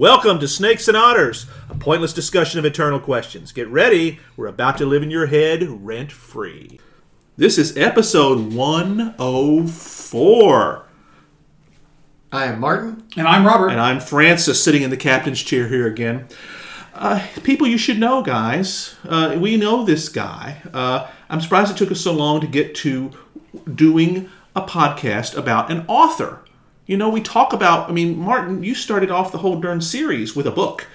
Welcome to Snakes and Otters, a pointless discussion of eternal questions. Get ready, we're about to live in your head rent free. This is episode 104. I am Martin. And I'm Robert. And I'm Francis, sitting in the captain's chair here again. Uh, people you should know, guys. Uh, we know this guy. Uh, I'm surprised it took us so long to get to doing a podcast about an author. You know, we talk about, I mean, Martin, you started off the whole darn series with a book.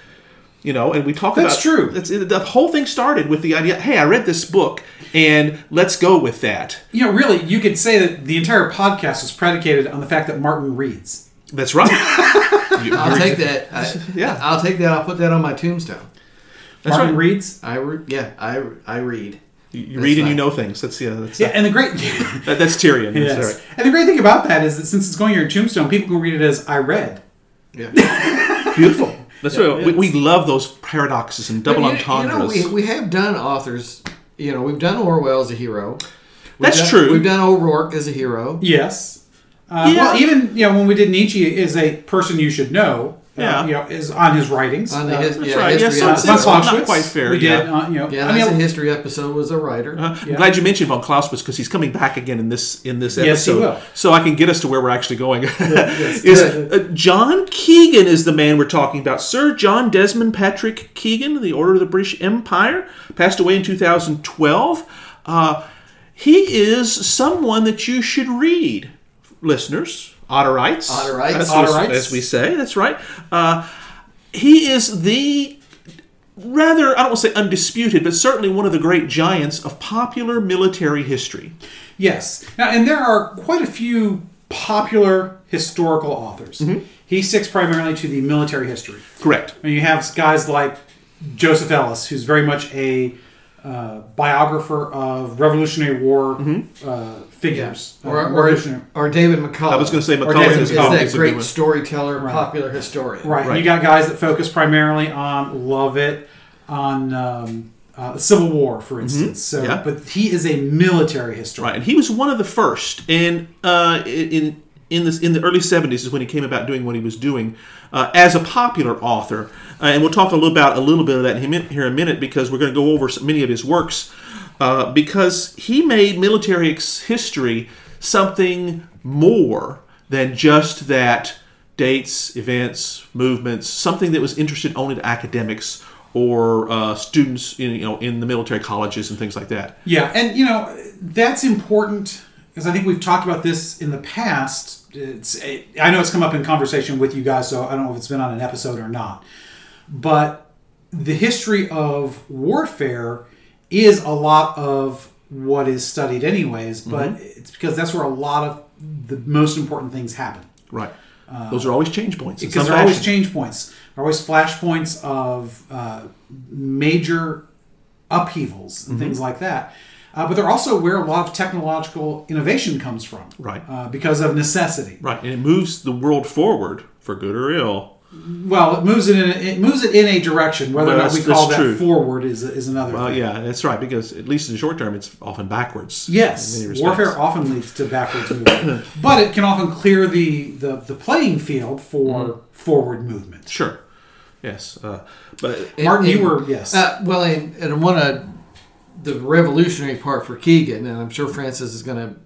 You know, and we talk That's about that's true. That's, the whole thing started with the idea, hey, I read this book, and let's go with that. you know, really, you could say that the entire podcast was predicated on the fact that Martin reads. That's right. I'll take that. I, Yeah. I'll take that. I'll put that on my tombstone. That's Martin right. reads. I re- yeah. I I read. You, you read and you know things. That's yeah. That's, Yeah, and the great that, that's Tyrion. That's yes. all right. and the great thing about that is that since it's going on your tombstone, people can read it as I read. Yeah. Beautiful. That's right. We, we love those paradoxes and double you- entendres. You know, we, we have done authors. You know, we've done Orwell as a hero. We've That's done- true. We've done O'Rourke as a hero. Yes. Uh, Yeah. Well, even you know when we did Nietzsche is a person you should know. Uh, Yeah. you know, is on his writings. On the Uh, That's yeah, right. history Yes, some- episode. that's not quite fair, We yeah. did. Uh, you know, Yeah, I that's mean, a history episode. Was a writer. Uh, I'm Yeah. glad you mentioned von Clausewitz because he's coming back again in this in this episode. Yes, he episode, will. so I can get us to where we're actually going. yes. is uh, John Keegan is the man we're talking about? Sir John Desmond Patrick Keegan, the Order of the British Empire, passed away in 2012. Uh, he is someone that you should read, listeners. Otterites, Otterites. as, Otterites. as we say. That's right. Uh, he is the rather, I don't want to say undisputed, but certainly one of the great giants of popular military history. Yes. Now, and there are quite a few popular historical authors. Mm-hmm. He sticks primarily to the military history. Correct. And you have guys like Joseph Ellis, who's very much a uh, biographer of Revolutionary War uh, figures. Or, Uh, or, or David McCullough. I was going to say McCullough David is, is McCullough. that is a good great one. storyteller, popular historian. Right. Right. You got guys that focus primarily on love it on um, uh, the Civil War, for instance. Mm-hmm. Yeah. but he is a military historian. Right, and he was one of the first, and uh, in in this in the early '70s is when he came about doing what he was doing uh, as a popular author, uh, and we'll talk a little about a little bit of that in a minute- here in a minute because we're going to go over many of his works uh, because he made military history something more than just that dates, events, movements, something that was interested only to academics or uh, students in you know in the military colleges and things like that. Yeah, and you know that's important because I think we've talked about this in the past. It's I know it's come up in conversation with you guys, so I don't know if it's been on an episode or not. But the history of warfare is a lot of what is studied, anyways. But it's because that's where a lot of the most important things happen. Right. Those are always change points. because are always change points. There are always flash points of uh, major upheavals and Mm-hmm. things like that. Uh, but they're also where a lot of technological innovation comes from, Right. Uh, because of necessity. Right, and it moves the world forward for good or ill. Well, it moves it in it moves it in a direction. Whether or not we call that true. forward is is another. Well, thing. yeah, that's right. Because at least in the short term, it's often backwards. Yes, warfare often leads to backwards movement, but it can often clear the, the, the playing field for Mm-hmm. forward movement. Sure. Yes, uh, but And- Martin, you were yes. Uh, well, and, and one of the revolutionary part for Keegan, and I'm sure Francis is going to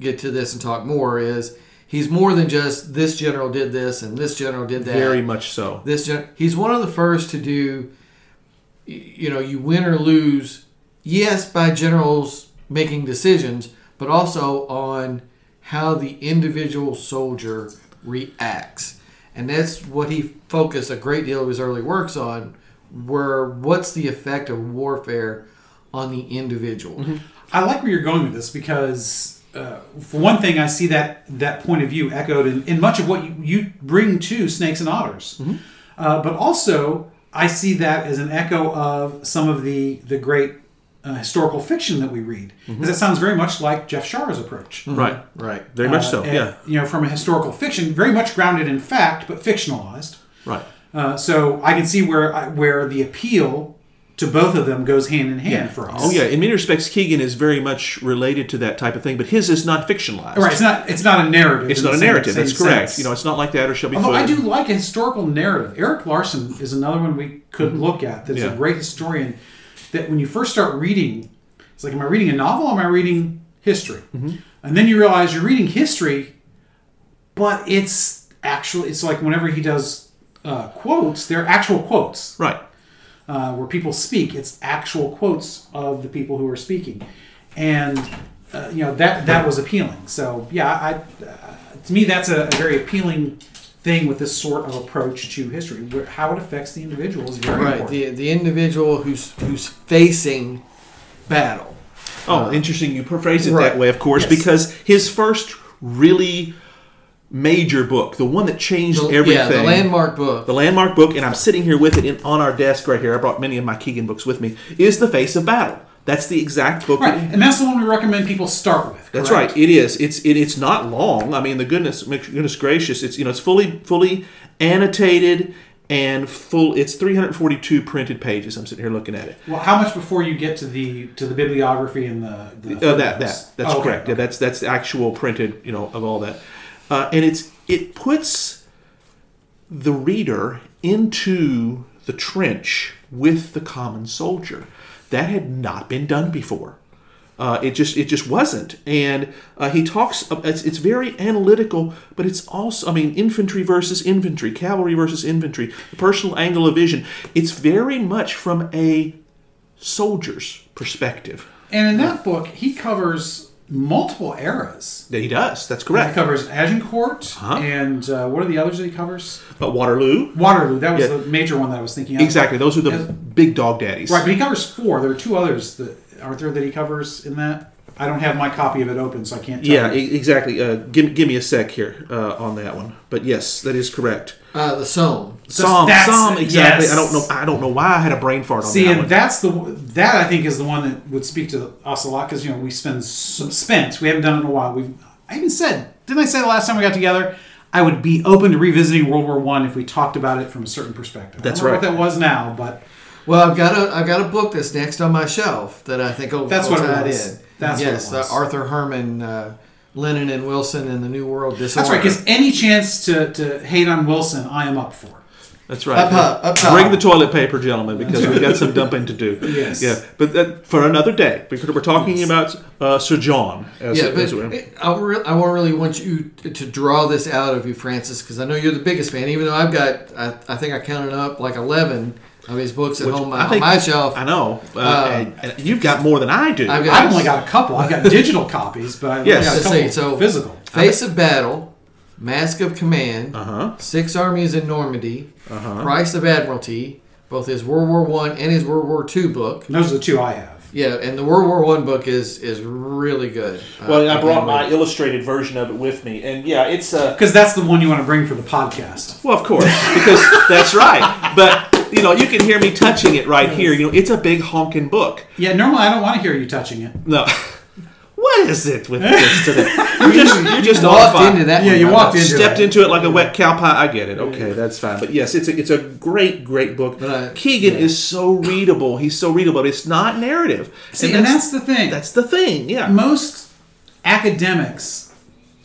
get to this and talk more, is he's more than just this general did this and this general did that. very much so. This gen- he's one of the first to do. You know, you win or lose, yes, by generals making decisions, but also on how the individual soldier reacts, and that's what he focused a great deal of his early works on. Were what's the effect of warfare on the individual? Mm-hmm. I like where you're going with this because, uh, for one thing, I see that that point of view echoed in, in much of what you, you bring to Snakes and Otters. Uh, but also, I see that as an echo of some of the the great uh, historical fiction that we read, because it sounds very much like Jeff Shaara's approach. Right, Right. very much Uh, so. and, Yeah, you know, from a historical fiction, very much grounded in fact, but fictionalized. right. Uh, so I can see where I- where the appeal to both of them goes hand in hand for us. Oh yeah, in many respects, Keegan is very much related to that type of thing, but his is not fictionalized. Right, it's not it's not a narrative. It's not a narrative. same That's correct. sense. You know, it's not like that or Shelby Although I do like a historical narrative. Erik Larson is another one we could look at. That's Mm-hmm. Yeah. a great historian. That when you first start reading, it's like, am I reading a novel? or Am I reading history? Mm-hmm. And then you realize you're reading history, but it's actually it's like whenever he does uh, quotes, they're actual quotes Right. Uh, where people speak. It's actual quotes of the people who are speaking, and uh, you know that that was appealing. So yeah, I, uh, to me that's a, a very appealing thing with this sort of approach to history. Where, how it affects the individual is very Right. important. The the individual who's who's facing battle. Oh, interesting. You phrase it right. that way, of course, Yes. because his first really major book, the one that changed The- everything, Yeah, the landmark book. the landmark book, and I'm sitting here with it in, on our desk right here. I brought many of my Keegan books with me. Is the Face of Battle? That's the exact book. Right, that- and that's the one we recommend people start with. That's right. It is. It's it, it's not long. I mean, the goodness goodness gracious. It's you know it's fully fully annotated and full. It's 342 printed pages. I'm sitting here looking at it. Well, how much before you get to the to the bibliography and the, the Uh, that that that's Oh, okay. correct. Yeah, that's that's the actual printed. You know of all that, uh, and it's it puts the reader into the trench with the common soldier. That had not been done before. Uh, it just it just wasn't, and uh, he talks. It's, it's very analytical, but it's also I mean infantry versus infantry, cavalry versus infantry, the personal angle of vision. It's very much from a soldier's perspective. And in that book, he covers multiple eras. That he does. That's He correct. covers Agincourt Uh-huh. and uh, what are the others that he covers? But Waterloo, Waterloo. That was Yeah. the major one that I was thinking of. exactly. Those are the big dog daddies. Right, but he covers four. There are two others that aren't there that he covers in that. I don't have my copy of it open, so I can't. Tell Yeah, you. exactly. Uh, give, give me a sec here uh, on that one. But yes, that is correct. Uh, the Somme. Psalm, that's- Somme, exactly. yes. I don't know. I don't know why I had a brain fart on See, that and one. that's the that I think is the one that would speak to us a lot because you know we spend s- spent we haven't done it in a while. We've I even said didn't I say the last time we got together I would be open to revisiting World War One if we talked about it from a certain perspective. That's I don't right. know what that was now, but Well, I've got a I've got a book that's next on my shelf that I think will, That's what it tie was. in. That's what it yes, was. Uh, Arthur Herman, uh, Lenin and Wilson and the New World Disorder. that's right. Because any chance to, to hate on Wilson, I am up for. That's right. Up top, up top. Bring the toilet paper, gentlemen, because we've got some dumping to do. Yes. Yeah, but that, for another day, because we're talking about uh, Sir John. As yeah, it- but as it- it- I, re- I won't really want you to, to draw this out of you, Francis, because I know you're the biggest fan. Even though I've got, I, I think I counted up like eleven of his books at home I on think- my shelf. I know. Uh, Uh, and, and you've got more than I do. I've got- I've only got a couple. I've got digital copies, but I've Yes. got a Let's couple so- physical. Face of Battle, Mask of Command, Uh huh. Six Armies in Normandy, Uh-huh. Price of Admiralty, both his World War One and his World War Two book. Those are the two I have. Yeah, and the World War One book is is really good. Well, Uh, I brought my can't illustrated version of it with me, and yeah, it's uh, Because that's the one you want to bring for the podcast. Well, of course, because that's right. But you know, you can hear me touching it right here. You know, it's a big honking book. Yeah, normally I don't want to hear you touching it. No, what is it with this today? You're just you're just on walked into that. Yeah, one, you walked into Stepped it. into it like a wet cow pie. I get it. Okay, that's fine. But yes, it's a, it's a great, great book. I- uh, Keegan is so readable. He's so readable. But It's not narrative. See, and that's the thing. that's the thing. Yeah. Most academics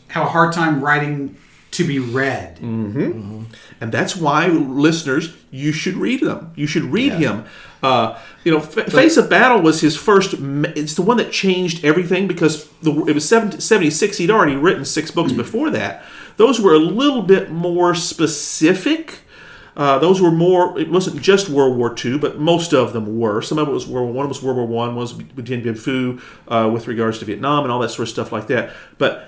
have a hard time writing to be read. Mm-hmm. Mm-hmm. And that's why listeners you should read them you should read him uh, you know F- face of battle was his first it's the one that changed everything because the, it was 70, 76 he'd already written six books before that those were a little bit more specific uh, those were more. It wasn't just World War II, but most of them were. Some of it was World War One. Was World War One. Was with Dien Bien Phu uh, with regards to Vietnam and all that sort of stuff like that. But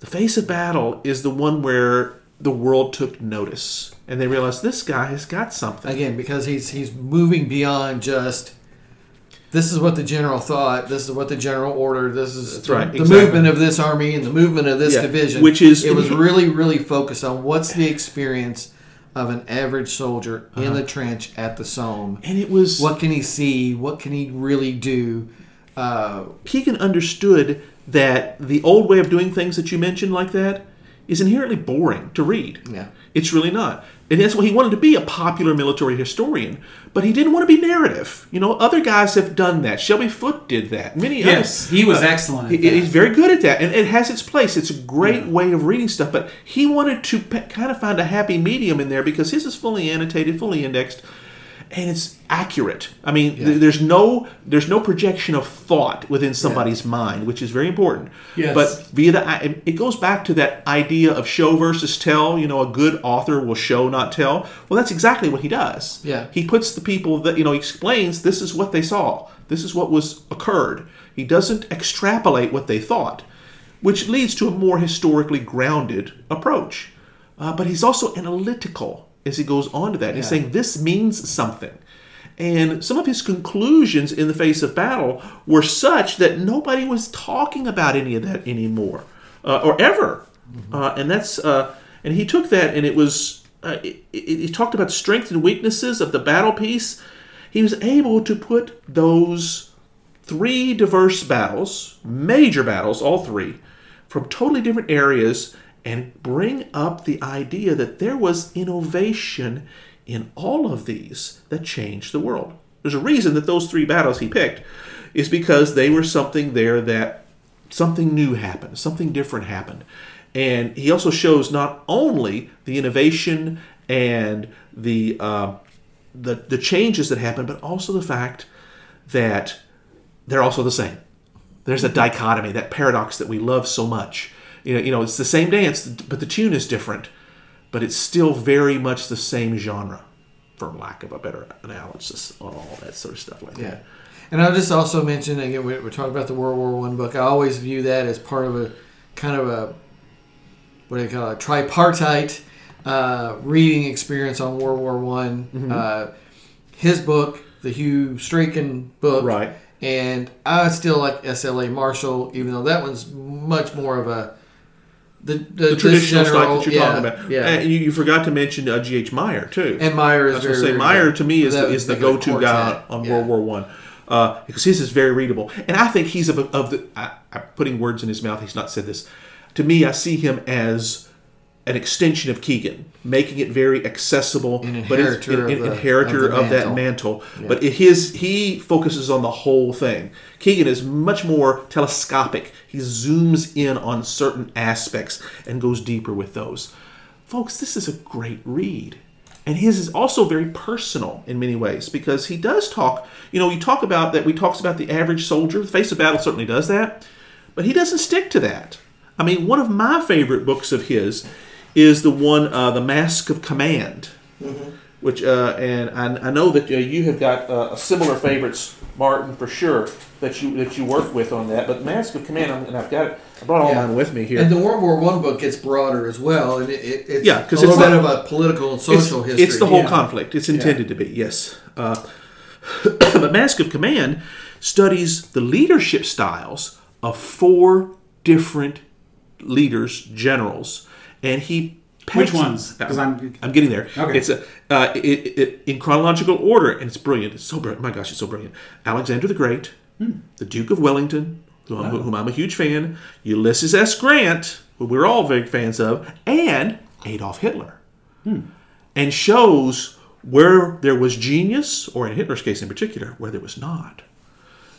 the face of battle is the one where the world took notice and they realized this guy has got something. again because he's he's moving beyond just this is what the general thought this is what the general ordered this is That's right, the exactly. movement of this army and the movement of this Yeah, division which is- it was really really focused on what's the experience of an average soldier in Uh-huh. the trench at the Somme And it was what can he see what can he really do uh, Keegan understood that the old way of doing things that you mentioned like that is inherently boring to read. Yeah. It's really not. And that's why he wanted to be a popular military historian, but he didn't want to be narrative. You know, other guys have done that. Shelby Foote did that. Many others. Yes, others. he was uh, excellent. At He-. He's very good at that, and it has its place. It's a great way of reading stuff, but he wanted to pe- kind of find a happy medium in there because his is fully annotated, fully indexed, and it's accurate. I mean, th- there's no there's no projection of thought within somebody's mind, which is very important. Yes. But via the it goes back to that idea of show versus tell. You know, a good author will show, not tell. Well, that's exactly what he does. Yeah. He puts the people that you know explains this is what they saw. This is what was occurred. He doesn't extrapolate what they thought, which leads to a more historically grounded approach. Uh, but he's also analytical as he goes on to that. He's saying this means something. And some of his conclusions in the face of battle were such that nobody was talking about any of that anymore, uh, or ever. Uh, and that's uh, and he took that, and it was uh, he talked about strengths and weaknesses of the battle piece. He was able to put those three diverse battles, major battles, all three, from totally different areas, and bring up the idea that there was innovation in all of these that changed the world. There's a reason that those three battles he picked is because they were something there that something new happened, something different happened. And he also shows not only the innovation and the uh, the the changes that happen, but also the fact that they're also the same. There's a dichotomy, that paradox that we love so much. You know, you know, it's the same dance, but the tune is different, but it's still very much the same genre, for lack of a better analysis on all that sort of stuff like Yeah. that. And I'll just also mention again, we- we're talking about the World War One book. I always view that as part of a kind of a what do you call it, tripartite uh, reading experience on World War One. Mm-hmm. Uh, his book, the Hugh Strachan book, Right. And I still like S.L.A. Marshall, even though that one's much more of a the, the, The traditional style general- that you're yeah, talking about. Yeah. And you, you forgot to mention uh, G.J. Meyer, too. And Meyer is I was going to say Meyer to me is the, is the the go-to guy on yeah. World War One uh, because his is very readable, and I think he's of, of the. I, I'm putting words in his mouth. He's not said this. To me, I see him as an extension of Keegan, making it very accessible, An but it's inheritor an, of inheritor of of, the that mantle. mantle. But it, his he focuses on the whole thing. Keegan is much more telescopic. He zooms in on certain aspects and goes deeper with those. Folks, this is a great read. And his is also very personal in many ways because he does talk, you know, you talk about that, we talks about the average soldier. The Face of Battle certainly does that, but he doesn't stick to that. I mean, one of my favorite books of his is the one, uh, The Mask of Command, which, uh, and I, I know that uh, you have got uh, a similar favorites, Martin, for sure, that you that you work with on that. But Mask of Command, and I've got it, I brought all Yeah. mine with me here. And the World War One book gets broader as well, and it, it, it's Yeah, 'cause a little bit of a political and it's, social history. it's the whole yeah. conflict. It's intended to be, yes. Uh, but Mask of Command studies the leadership styles of four different leaders, generals, and he Which ones? Because I'm I'm getting there. Okay. It's a uh, it, it, in chronological order, and it's brilliant. It's so brilliant. My gosh, it's so brilliant. Alexander the Great, the Duke of Wellington, whom, whom I'm a huge fan, Ulysses S. Grant, who we're all big fans of, and Adolf Hitler, and shows where there was genius, or in Hitler's case in particular, where there was not.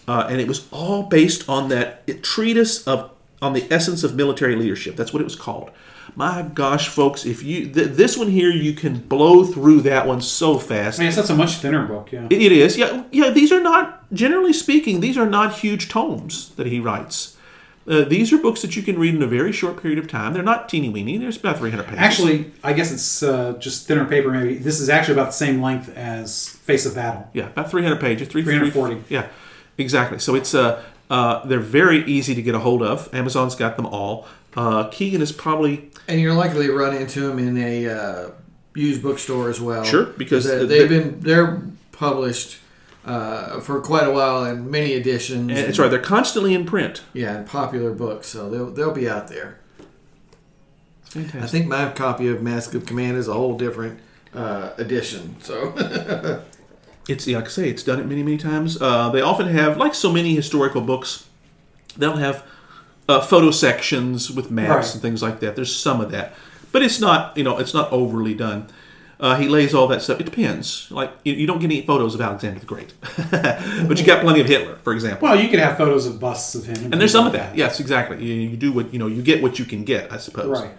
Uh, and it was all based on that treatise of on the essence of military leadership. That's what it was called. My gosh, folks, if you th- this one here, you can blow through that one so fast. I mean, it's that's a much thinner book. Yeah. It, it is, yeah, yeah. These are not, generally speaking, these are not huge tomes that he writes. Uh, these are books that you can read in a very short period of time. They're not teeny weeny. There's about 300 pages. Actually, I guess it's uh, just thinner paper. Maybe this is actually about the same length as Face of Battle. Yeah, about 300 pages. Three, 340. three- yeah, exactly. So it's uh, uh, they're very easy to get a hold of. Amazon's got them all. Uh, Keegan is probably and you're likely to run into him in a uh, used bookstore as well. Sure, because they, they've been they're published uh, for quite a while in many editions. and that's right. They're constantly in print. Yeah, and popular books, so they'll they'll be out there. It's I think my copy of Mask of Command is a whole different uh, edition. So It's like I say, it's done it many, many times. Uh, they often have, like so many historical books, they'll have uh, photo sections with maps Right. and things like that. There's some of that, but it's not you know it's not overly done. Uh, he lays all that stuff. It depends. Like you, you don't get any photos of Alexander the Great, but you got plenty of Hitler, for example. Well, you can have photos of busts of him, and there's some of that. Yes, exactly. You, you do what you know. You get what you can get, I suppose. Right.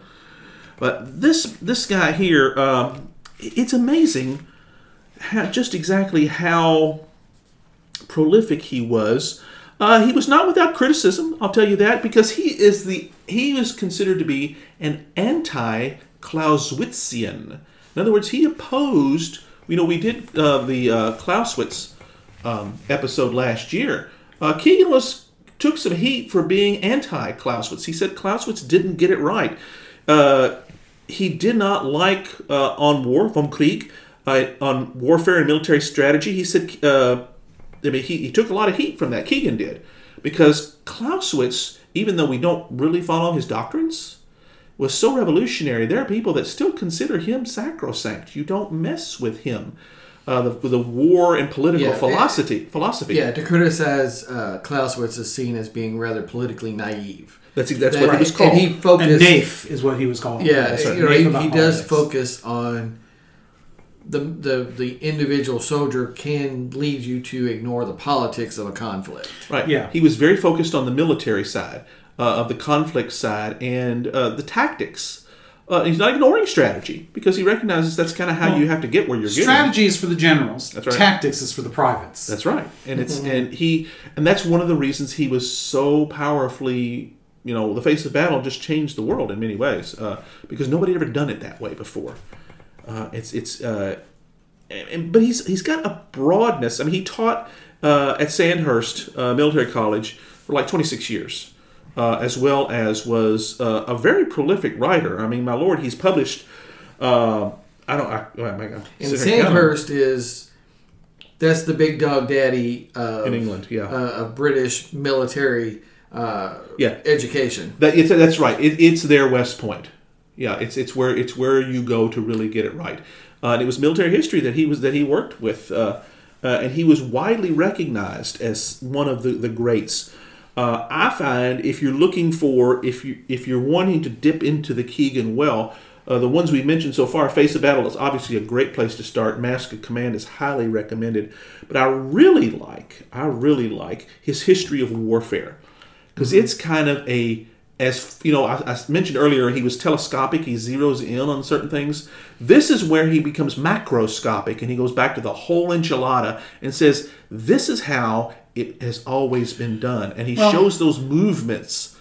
But this this guy here, um, it's amazing how, just exactly how prolific he was. Uh, he was not without criticism, I'll tell you that, because he is the he was considered to be an anti-Clausewitzian. In other words, he opposed. You know, we did uh, the uh, Clausewitz um, episode last year. Uh, Keegan was took some heat for being anti-Clausewitz. He said Clausewitz didn't get it right. Uh, he did not like uh, on war, vom Krieg, on warfare and military strategy. He said, I mean, he, he took a lot of heat from that. Keegan did, because Clausewitz, even though we don't really follow his doctrines, was so revolutionary. There are people that still consider him sacrosanct. You don't mess with him. Uh, the, the war and political Yeah, philosophy. philosophy. Yeah, to criticize uh, Clausewitz is seen as being rather politically naive. That's that's That- what he was called. And he focused. And Naif is what he was called. Yeah, That's right. you know, he, he does focus on the, the the individual soldier can lead you to ignore the politics of a conflict. Right. Yeah. He was very focused on the military side, uh, of the conflict side, and uh, the tactics. Uh, he's not ignoring strategy because he recognizes that's kind of how Well, you have to get where you're getting. Strategy is for the generals. That's right. Tactics is for the privates. That's right, and it's and he and that's one of the reasons he was so powerfully, you know, the face of battle just changed the world in many ways uh, because nobody had ever done it that way before. Uh, it's it's uh, and, but he's he's got a broadness. I mean, he taught uh, at Sandhurst uh, Military College for like 26 years, uh, as well as was uh, a very prolific writer. I mean, my lord, he's published. I don't. I, I, I, And. Sandhurst is that's the big dog daddy of, In England, yeah. uh, of British military uh, Yeah. education. That it's, that's right. It, it's their West Point. Yeah, it's it's where it's where you go to really get it right. Uh, and it was military history that he was that he worked with, uh, uh, and he was widely recognized as one of the the greats. Uh, I find if you're looking for if you if you're wanting to dip into the Keegan well, uh, the ones we mentioned so far, Face of Battle is obviously a great place to start. Mask of Command is highly recommended, but I really like I really like his history of warfare because it's kind of a as you know I, I mentioned earlier he was telescopic he zeroes in on certain things this is where he becomes macroscopic and he goes back to the whole enchilada and says this is how it has always been done and he Well- shows those movements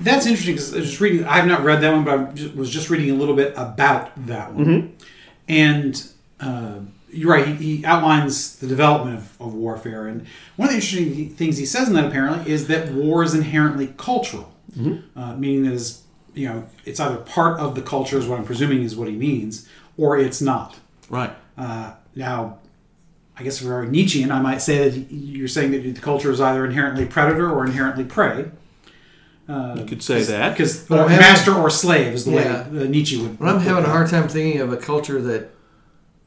That's interesting because I was just reading. I have not read that one, but I just, was just reading a little bit about that one. Mm-hmm. And uh, you're right. He, he outlines the development of, of warfare, and one of the interesting things he says in that apparently is that war is inherently cultural, Mm-hmm. uh, meaning that is you know it's either part of the culture, is what I'm presuming is what he means, or it's not. right Uh, now, I guess if we're very Nietzschean, I might say that you're saying that the culture is either inherently predator or inherently prey. you could say that Because But uh, having- master or slave is the Yeah. way uh, Nietzsche would. But I'm would having a hard time thinking of a culture that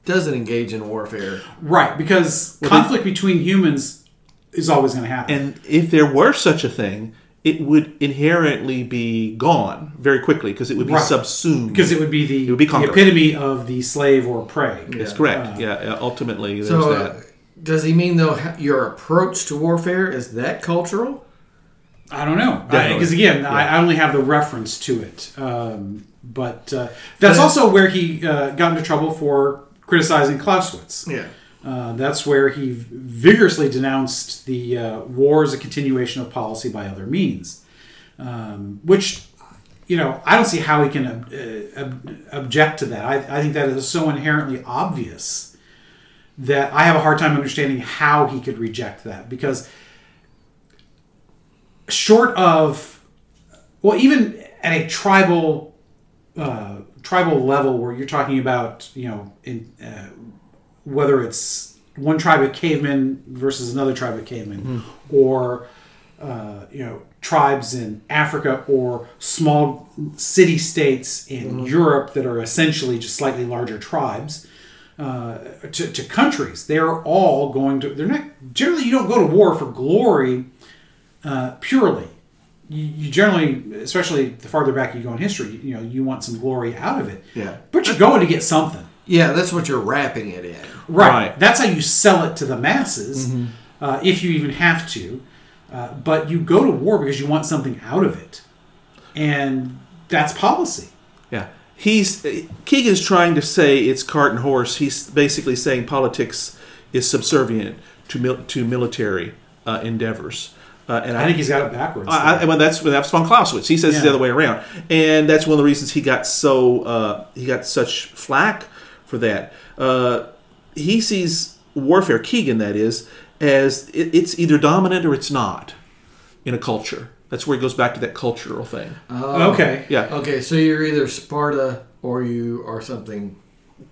doesn't engage in warfare. Right, because Well, conflict between humans is always going to happen. and if there were such a thing it would inherently be gone very quickly because it would be Right. subsumed because it would be the, would be the epitome of the slave or prey. that's Yeah. correct Uh, yeah, yeah ultimately there's So, that uh, does he mean though your approach to warfare is that cultural? I don't know because again, Yeah. I, I only have the reference to it. Um, but uh, that's But- also where he uh, got into trouble for criticizing Clausewitz. Yeah. Uh, that's where he vigorously denounced the uh, war as a continuation of policy by other means, um, which, you know, I don't see how he can uh, ob- object to that. I, I think that is so inherently obvious that I have a hard time understanding how he could reject that because, short of, well, even at a tribal uh, tribal level where you're talking about, you know, in uh, whether it's one tribe of cavemen versus another tribe of cavemen, or uh, you know tribes in Africa or small city states in Europe that are essentially just slightly larger tribes. Uh, to, to countries, they're all going to. They're not generally. You don't go to war for glory uh, purely. you, you generally, especially the farther back you go in history, you know, you want some glory out of it. Yeah. But you're going to get something. Yeah, that's what you're wrapping it in. Right. Right. That's how you sell it to the masses, uh, if you even have to. Uh, but you go to war because you want something out of it, and that's policy. Yeah. He's Keegan's trying to say it's cart and horse. He's basically saying politics is subservient to mil- to military uh, endeavors. Uh, and I think he's got it backwards. I, I, well, that's that's von Clausewitz. He says it's the other way around, and that's one of the reasons he got so uh, he got such flack for that. Uh, he sees warfare, Keegan, that is, as it, it's either dominant or it's not in a culture. That's where he goes back to that cultural thing. okay. Yeah, Okay, so you're either Sparta or you are something.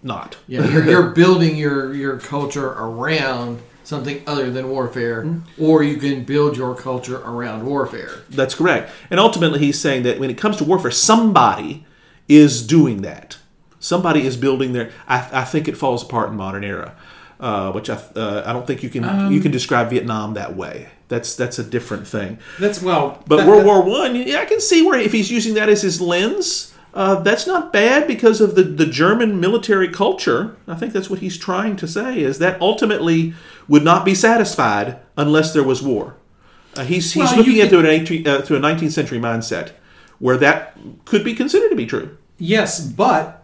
not. Yeah, you're, you're building your your culture around something other than warfare, Mm-hmm. or you can build your culture around warfare. That's correct. And ultimately, he's saying that when it comes to warfare, somebody is doing that. Somebody is building their. I, I think it falls apart in modern era, uh, which I uh, I don't think you can you can describe Vietnam that way. That's that's a different thing. That's well. But that- World that- War One, yeah, I can see where if he's using that as his lens, uh, that's not bad because of the, the German military culture. I think that's what he's trying to say is that ultimately would not be satisfied unless there was war. Uh, he's he's Well, looking at through an 18, uh, through a 19th century mindset where that could be considered to be true. Yes, but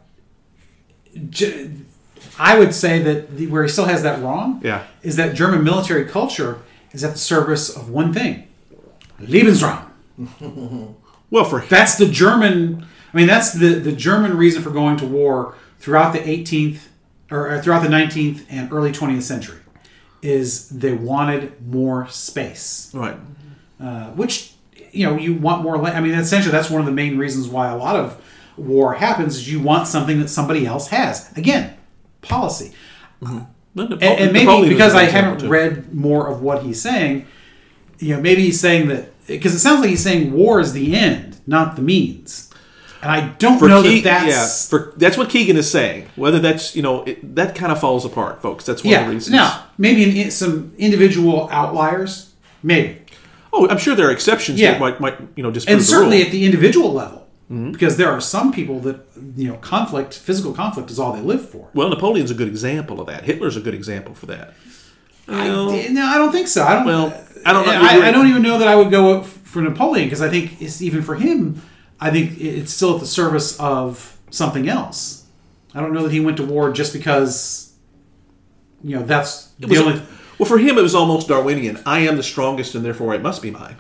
I would say that the, where he still has that wrong Yeah. is that German military culture is at the service of one thing Lebensraum. Well, for That's the German. I mean, that's the the German reason for going to war throughout the 18th or uh, throughout the 19th and early 20th century is they wanted more space, right, uh, which you know you want more. La- I mean, essentially, that's one of the main reasons why a lot of war happens is you want something that somebody else has. Again, policy. Mm-hmm. Napo- And, and maybe because I haven't too. read more of what he's saying, you know, maybe he's saying that because it sounds like he's saying war is the end, not the means. And I don't For know Ke- that yeah, that's for that's what Keegan is saying. Whether that's you know it, that kind of falls apart, folks. That's one of yeah. the reasons. Now, maybe in, in some individual outliers, maybe, oh, I'm sure there are exceptions Yeah. that might might you know disprove and the certainly at the individual level, Mm-hmm. because there are some people that you know conflict, physical conflict, is all they live for. Well, Napoleon's a good example of that. Hitler's a good example for that. I, no, I don't think so. I don't. Well, I don't know. I, I don't even know that I would go for Napoleon because I think it's even for him. I think it's still at the service of something else. I don't know that he went to war just because. You know, that's the was- only. Well, for him, it was almost Darwinian. I am the strongest, and therefore it must be mine.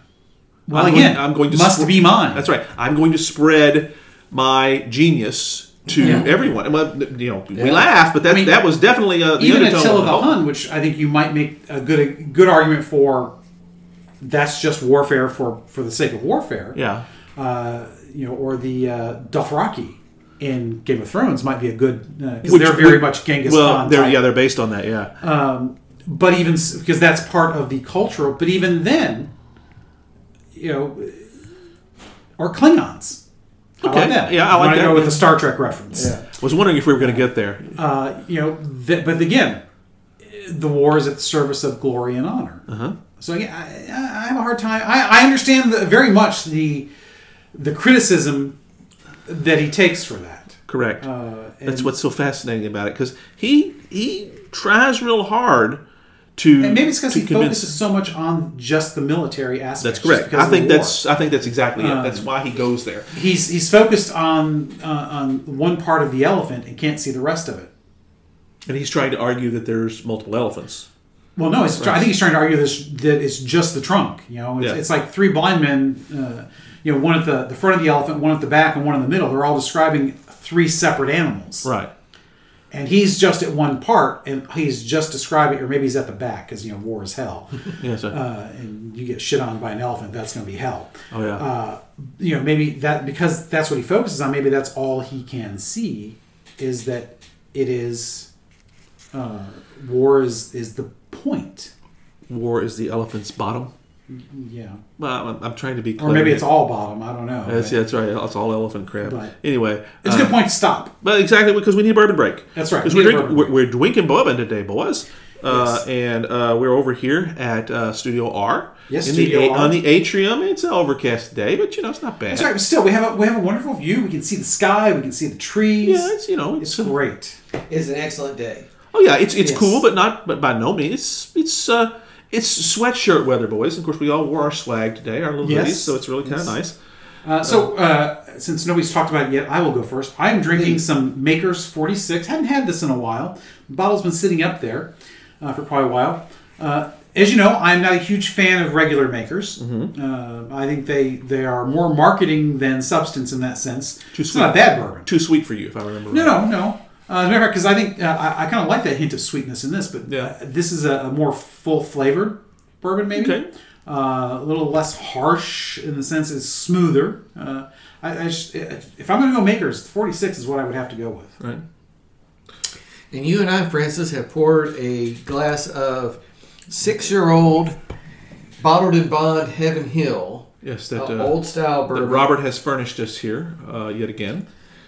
Well, I'm again, going, I'm going to must spr- be mine. That's right. I'm going to spread my genius to Yeah. everyone. Well, you know, we laugh, but that I mean, that was definitely uh, the Even undertone. Attila the the Hun, which I think you might make a good a good argument for. That's just warfare for for the sake of warfare. Yeah. uh, you know, or the uh, Dothraki in Game of Thrones might be a good because Which they're very would- much Genghis Well, Khan. they're type. yeah, they're based on that. Yeah. Um, but even because that's part of the cultural. But even then, you know, or Klingons. I Okay. like that. Yeah, I like Wanna that, Go with yeah. the Star Trek reference. Yeah. I was wondering if we were going to get there. Uh, you know, th- but again, the war is at the service of glory and honor. Uh-huh. So again, I, I I have a hard time. I, I understand the, very much the the criticism that he takes for that. Correct. Uh, That's what's so fascinating about it because he he tries real hard to. And maybe it's because he convince- focuses so much on just the military aspect. That's correct. I think that's I think that's exactly it. Um, That's why he goes there. he's he's focused on uh, on one part of the elephant and can't see the rest of it. And he's trying to argue that there's multiple elephants. Well, no, it's, I think he's trying to argue this that it's just the trunk. You know, it's, Yeah. it's like three blind men. Uh, you know, one at the the front of the elephant, one at the back, and one in the middle. They're all describing three separate animals. Right. And he's just at one part, and he's just describing, or maybe he's at the back because you know war is hell, Yeah. Uh, and you get shit on by an elephant, that's going to be hell. oh yeah. uh, you know, maybe that because that's what he focuses on. Maybe that's all he can see is that it is uh, war is is the point. War is the elephant's bottom. Yeah, Well, I'm, I'm trying to be. or maybe it's all bottom. I don't know. That's, yeah, that's right. It's all elephant crab. But- anyway, It's a uh, good point to stop. But exactly because we need a bourbon break. That's right, Because we we're, need a drink, bourbon we're, we're drinking bourbon today, boys. Uh, Yes. And uh, we're over here at uh, Studio R. Yes, in Studio the, R. On the atrium. It's an overcast day, but you know, it's not bad. That's right. But still, we have a we have a wonderful view. We can see the sky. We can see the trees. Yeah, it's, you know, it's, it's great. It's an excellent day. Oh yeah, it's it's Yes. cool, but not but by no means. It's it's uh it's sweatshirt weather, boys. Of course, we all wore our swag today, our little Yes. hoodies, so it's really kind of Yes. nice. Uh, so, uh, since nobody's talked about it yet, I will go first. I'm drinking Please. some Maker's 46. Haven't had this in a while. The bottle's been sitting up there uh, for quite a while. Uh, as you know, I'm not a huge fan of regular Maker's. Mm-hmm. Uh, I think they they are more marketing than substance in that sense. Too it's sweet. not bad bourbon. Too sweet for you, if I remember. No, right. no, no. Uh, as a matter because I think uh, I, I kind of like that hint of sweetness in this, but Yeah. uh, this is a, a more full flavored bourbon, maybe. Okay. Uh, a little less harsh in the sense it's smoother. Uh, I, I just, if I'm going to go makers, 46 is what I would have to go with. Right. And you and I, Francis, have poured a glass of six-year-old bottled in bond Heaven Hill, Yes, that, uh, uh, old style that bourbon. Robert has furnished us here uh, yet again.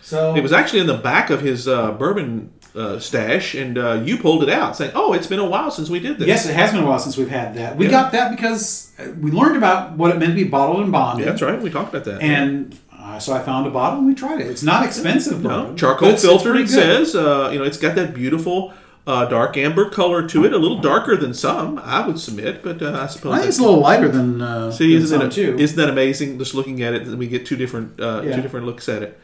So It was actually in the back of his uh, bourbon uh, stash, and uh, you pulled it out, saying, "Oh, it's been a while since we did this." Yes, it has been a while since we've had that. We Yeah. got that because uh, we learned about what it meant to be bottled and bonded. Yeah, that's right. We talked about that. And uh, so I found a bottle and we tried it. It's not expensive, No, charcoal but it's- it's filtered. It says, uh, you know, it's got that beautiful uh, dark amber color to it. A little darker than some, I would submit, but uh, I suppose. I think it's a little lighter than uh, See, than isn't some it, too. isn't that amazing? Just looking at it, and we get two different uh, Yeah. two different looks at it.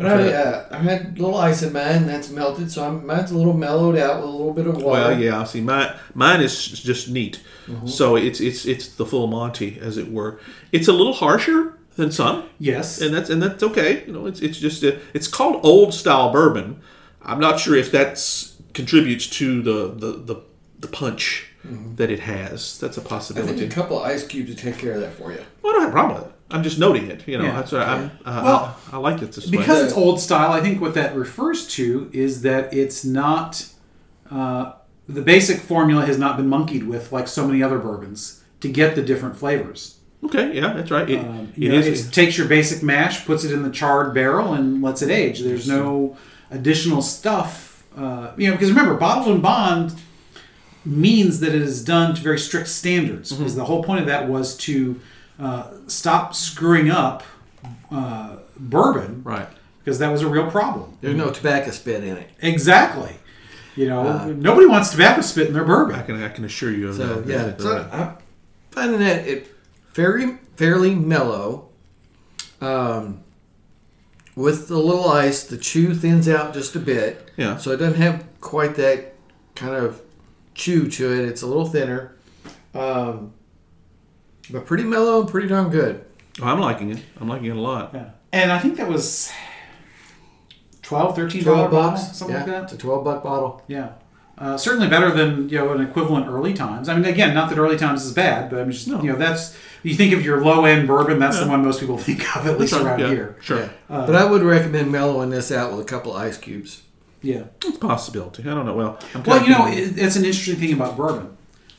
But I, uh, I had a little ice in mine. That's melted, so I'm, mine's a little mellowed out with a little bit of water. Well, yeah. I'll see, mine mine is just neat. Mm-hmm. So it's it's it's the full Monty, as it were. It's a little harsher than some, yes. and that's and that's okay. You know, it's it's just a, it's called old style bourbon. I'm not sure if that's contributes to the the the, the punch that it has. That's a I think possibility. a couple of ice cubes would take care of that for you. Well, I don't have a problem with it. I'm just noting it. You know, Yeah. that's what I'm. Uh, Well, I, I like it this way. because it's old style, I think what that refers to is that it's not uh, the basic formula has not been monkeyed with like so many other bourbons to get the different flavors. Okay, yeah, that's right. It, Um, it know, is- it takes your basic mash, puts it in the charred barrel, and lets it age. There's no additional stuff. Uh, you know, because remember, bottled and bond means that it is done to very strict standards. Mm-hmm. Because the whole point of that was to uh, stop screwing up uh, bourbon, right. because that was a real problem. There's no tobacco spit in it. Exactly. You know, Uh, nobody wants tobacco spit in their I bourbon. can I can assure you of So that. yeah, That's so right. I'm finding that it very fairly mellow. Um, with the little ice, the chew thins out just a bit. Yeah. So it doesn't have quite that kind of chew to it. It's a little thinner. Um, but pretty mellow and pretty darn good. Oh, I'm liking it. I'm liking it a lot. Yeah. And I think that was 12 13 12 bottle, something yeah, like that. It's a 12 buck bottle. Yeah. Uh, certainly better than you know an equivalent early times. I mean, again, not that early times is bad, but I mean, just No. you know, that's you think of your low end bourbon. That's the one most people think of, at least around yeah, here. Sure. Yeah. Uh, but I would recommend mellowing this out with a couple ice cubes. Yeah. It's a possibility. I don't know. Well, I'm Well, you know, it, it's an interesting thing about bourbon.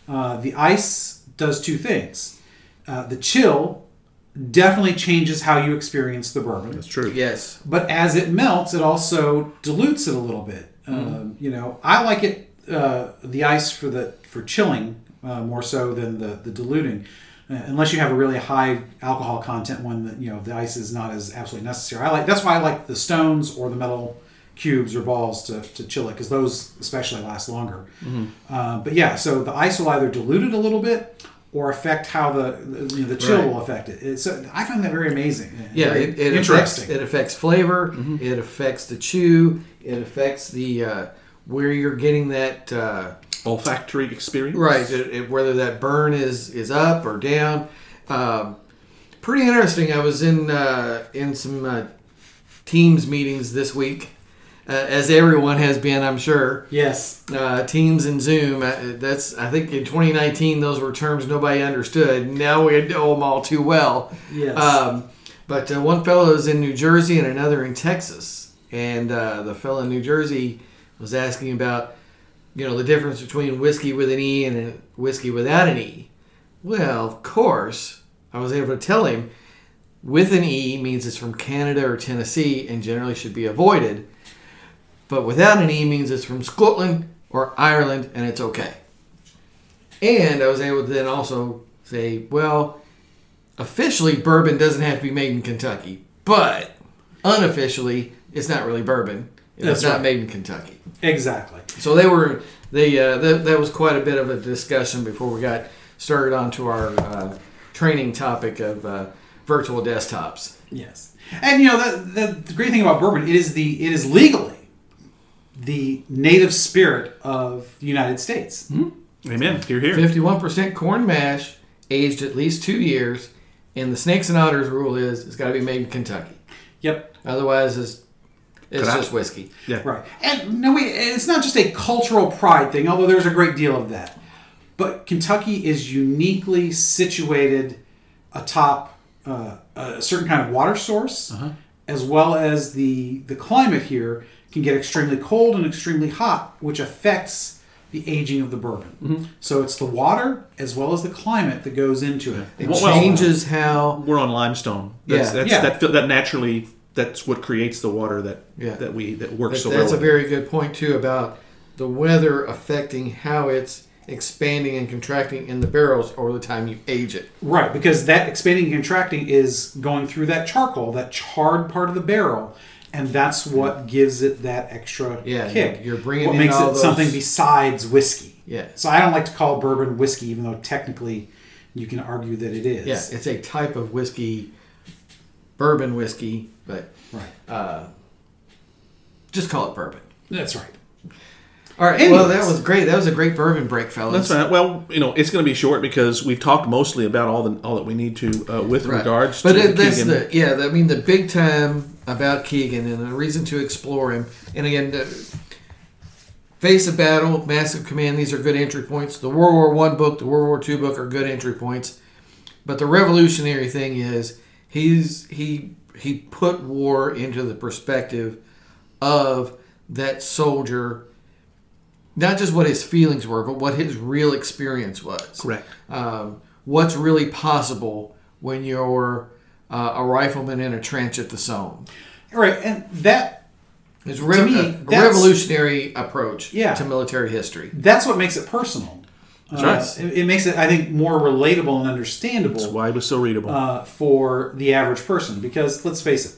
Uh, the ice does two things. Uh, the chill definitely changes how you experience the bourbon. that's true. Yes. but as it melts, it also dilutes it a little bit. Um, you know, I like it uh, the ice for the for chilling uh, more so than the the diluting, uh, unless you have a really high alcohol content one that you know the ice is not as absolutely necessary. I like that's why I like the stones or the metal cubes or balls to, to chill it because those especially last longer. Uh, but yeah, so the ice will either dilute it a little bit. Or affect how the the, you know, the chill Right. will affect it. It's, uh, I find that very amazing. Yeah, Very it, it affects it affects flavor. It affects the chew. It affects the uh, where you're getting that uh, Olfactory experience. right. It, it- whether that burn is is up or down. Um, pretty interesting. I was in uh, in some uh, teams meetings this week, uh, as everyone has been, I'm sure. yes. Uh, Teams and Zoom. Uh, that's I think in 2019 those were terms nobody understood. Now we know them all too well. Yes. Um, but uh, one fellow is in New Jersey and another in Texas. And uh, the fellow in New Jersey was asking about, you know, the difference between whiskey with an E and a whiskey without an E. Well, of course, I was able to tell him with an E means it's from Canada or Tennessee and generally should be avoided. But without an E means it's from Scotland or Ireland and it's okay. And I was able to then also say, well, officially bourbon doesn't have to be made in Kentucky, but unofficially it's not really bourbon. if That's It's not right. made in Kentucky. Exactly. So they were they uh, that, that was quite a bit of a discussion before we got started onto our uh, training topic of uh, virtual desktops. Yes, and you know the, the the great thing about bourbon it is the it is legally the native spirit of the United States. Amen. Hear, hear. Fifty-one percent corn mash, aged at least two years, and the snakes and otters rule is it's got to be made in Kentucky. Yep. Otherwise, it's it's Correct. just whiskey. Yeah. Right. And no, we, it's not just a cultural pride thing, although there's a great deal of that. But Kentucky is uniquely situated atop uh, a certain kind of water source, as well as the the climate here can get extremely cold and extremely hot, which affects the aging of the bourbon. Mm-hmm. So it's the water as well as the climate that goes into it. It Well, changes how We're on limestone. That's, Yeah. That's, Yeah. That, that naturally, that's what creates the water that Yeah. that we that works That- so that's well. a very good point too about the weather affecting how it's expanding and contracting in the barrels over the time you age it. Right, because that expanding and contracting is going through that charcoal, that charred part of the barrel, and that's what gives it that extra Yeah, kick. you're bringing what in makes all it those- something besides whiskey. Yeah. So I don't like to call bourbon whiskey, even though technically you can argue that it is. Yeah, it's a type of whiskey, bourbon whiskey, but Right. uh, just call it bourbon. That's right. All right. Well, that was great. That was a great bourbon break, fellas. That's right. Well, you know, it's going to be short because we've talked mostly about all the all that we need to uh, with Right. regards but to it, that's Keegan. the yeah. I mean, the big time about Keegan and the reason to explore him. And again, the face of battle, mask of command. These are good entry points. The World War One book, the World War Two book are good entry points. But the revolutionary thing is he's he he put war into the perspective of that soldier. Not just what his feelings were, but what his real experience was correct. um, what's really possible when you're uh, a rifleman in a trench at the Somme. Right, and that is It's re- me, a, a revolutionary approach Yeah. to military history. that's what makes it personal. That's Uh, right. it, it makes it, I think, more relatable and understandable. That's why it was so readable. uh, for the average person because let's face it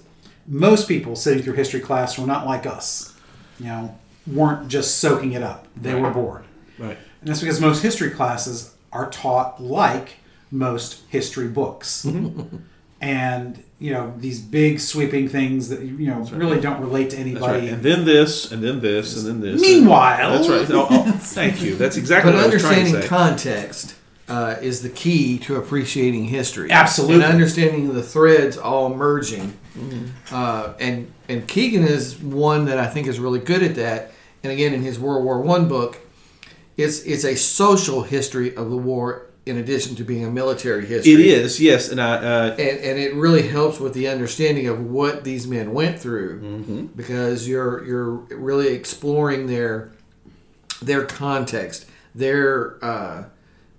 most people sitting through history class were not like us you know weren't just soaking it up they were bored right. and that's because most history classes are taught like most history books and you know these big sweeping things that you know really don't relate to anybody right. And then this, and then this, and then this. Meanwhile- that's right. Oh, oh, thank you. That's exactly But what I was understanding to say. context uh, is the key to appreciating history. Absolutely. And understanding the threads all merging. Mm-hmm. Uh, and, and Keegan is one that I think is really good at that. And again, in his World War One book, it's, it's a social history of the war in addition to being a military history. It is yes, and I. Uh, and, and it really helps with the understanding of what these men went through Mm-hmm. because you're you're really exploring their their context their uh,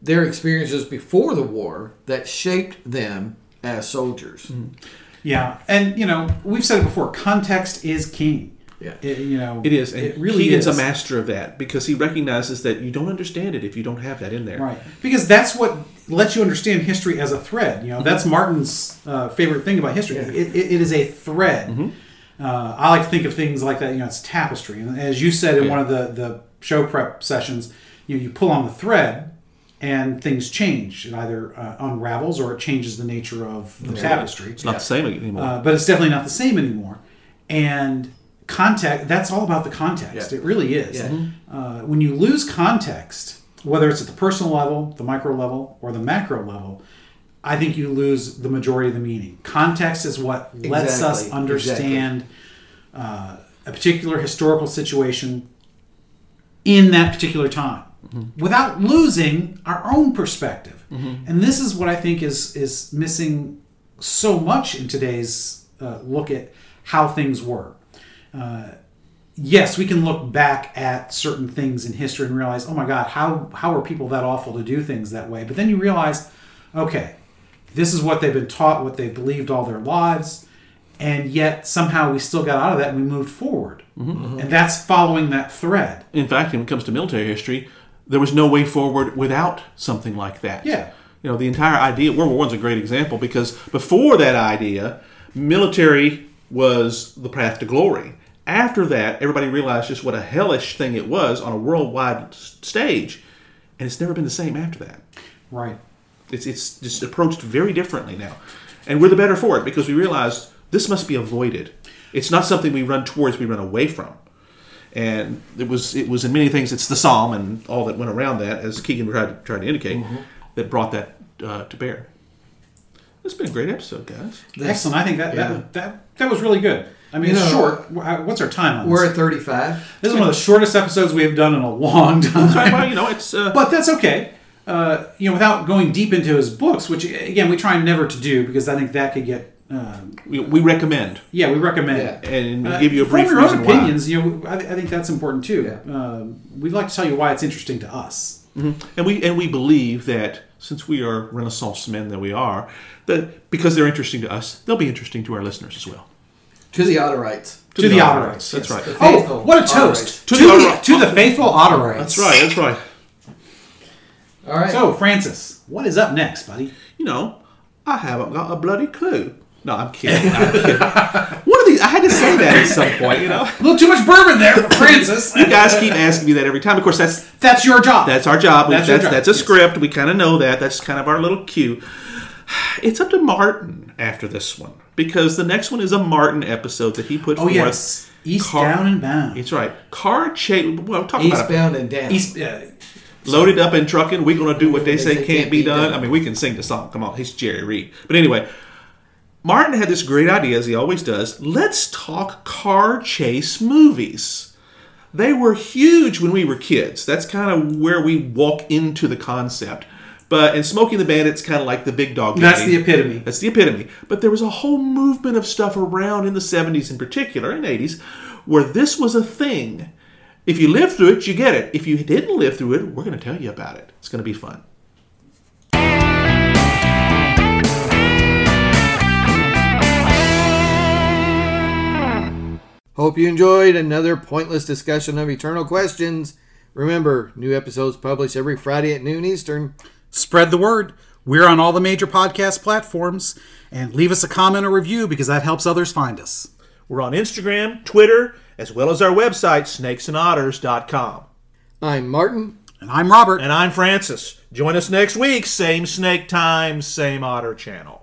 their experiences before the war that shaped them as soldiers yeah and you know we've said it before context is king Yeah. It- you know it is, and it really Keegan's is a master of that because he recognizes that you don't understand it if you don't have that in there. Right. Because that's what lets you understand history as a thread. You know, that's Martin's uh, favorite thing about history. It, it, it is a thread. Uh, I like to think of things like that. You know, it's tapestry. And as you said in Yeah. one of the, the show prep sessions, you know, you pull on the thread and things change. It either uh, unravels or it changes the nature of the tapestry. It's not the same anymore. Uh, but it's definitely not the same anymore. And context, that's all about the context. Yeah. It really is. Yeah. Uh, when you lose context, whether it's at the personal level, the micro level, or the macro level, I think you lose the majority of the meaning. Context is what lets us Exactly. understand uh, a particular historical situation in that particular time without losing our own perspective. And this is what I think is is missing so much in today's uh, look at how things were. Uh, yes, we can look back at certain things in history and realize, oh my God, how how are people that awful to do things that way? But then you realize, okay, this is what they've been taught, what they've believed all their lives, and yet somehow we still got out of that and we moved forward. And that's following that thread. In fact, when it comes to military history, there was no way forward without something like that. Yeah. You know, the entire idea, World War One's a great example because before that idea, military was the path to glory. After that, everybody realized just what a hellish thing it was on a worldwide stage, and it's never been the same after that. Right. It's, it's just approached very differently now. And we're the better for it because we realize this must be avoided. It's not something we run towards, we run away from. And it was it was in many things it's the Somme and all that went around that, as Keegan tried to, tried to indicate, that brought that uh, to bear. It's been a great episode, guys. Excellent. I think that, Yeah. that that that was really good. I mean, You it's know, short. What's our time on We're at 35. This is one of the shortest episodes we have done in a long time. Well, you know, it's uh, but that's okay. Uh, you know, without going deep into his books, which again we try never to do because I think that could get. Um, we, we recommend yeah, we recommend. Yeah. and Uh, give you a brief from your own why. opinions. You know, I, I think that's important too. Yeah. Um we'd like to tell you why it's interesting to us. And we and we believe that since we are Renaissance men that we are, that because they're interesting to us, they'll be interesting to our listeners as well. To the Otterites. To, the the Otterites, Otterites. that's yes. right. The Oh, what a toast To to, the the, Otter- to the faithful Otterites. That's right. That's right. All right. So, Francis, what is up next, buddy? You know, I haven't got a bloody clue. No, I'm kidding. I'm kidding. One of these, I had to say that at some point. You know, A little too much bourbon there for Francis. you guys keep asking me that every time. Of course, that's That's your job. That's our job. That's That's your that's, a yes. script. We kind of know that. That's kind of our little cue. It's up to Martin after this one because the next one is a Martin episode that he put oh forth. yes, East Car- Down and Bound. It's right. Car chase. Well, talk about it. Eastbound and down. East. Uh, loaded up and trucking. We're gonna do what they say They can't be done. I mean, we can sing the song. Come on, he's Jerry Reed. But anyway, Martin had this great idea, as he always does. Let's talk car chase movies. They were huge when we were kids. That's kind of where we walk into the concept. But and Smokey and the Bandit's kind of like the big dog. that's gang. the epitome. That's the epitome. But there was a whole movement of stuff around in the 70s in particular, and 80s, where this was a thing. If you lived through it, you get it. If you didn't live through it, we're going to tell you about it. It's going to be fun. Hope you enjoyed another pointless discussion of eternal questions. Remember, new episodes published every Friday at noon Eastern. Spread the word. We're on all the major podcast platforms. And leave us a comment or review because that helps others find us. We're on Instagram, Twitter, as well as our website, snakesandotters.com. I'm Martin. And I'm Robert. And I'm Francis. Join us next week, same snake time, same otter channel.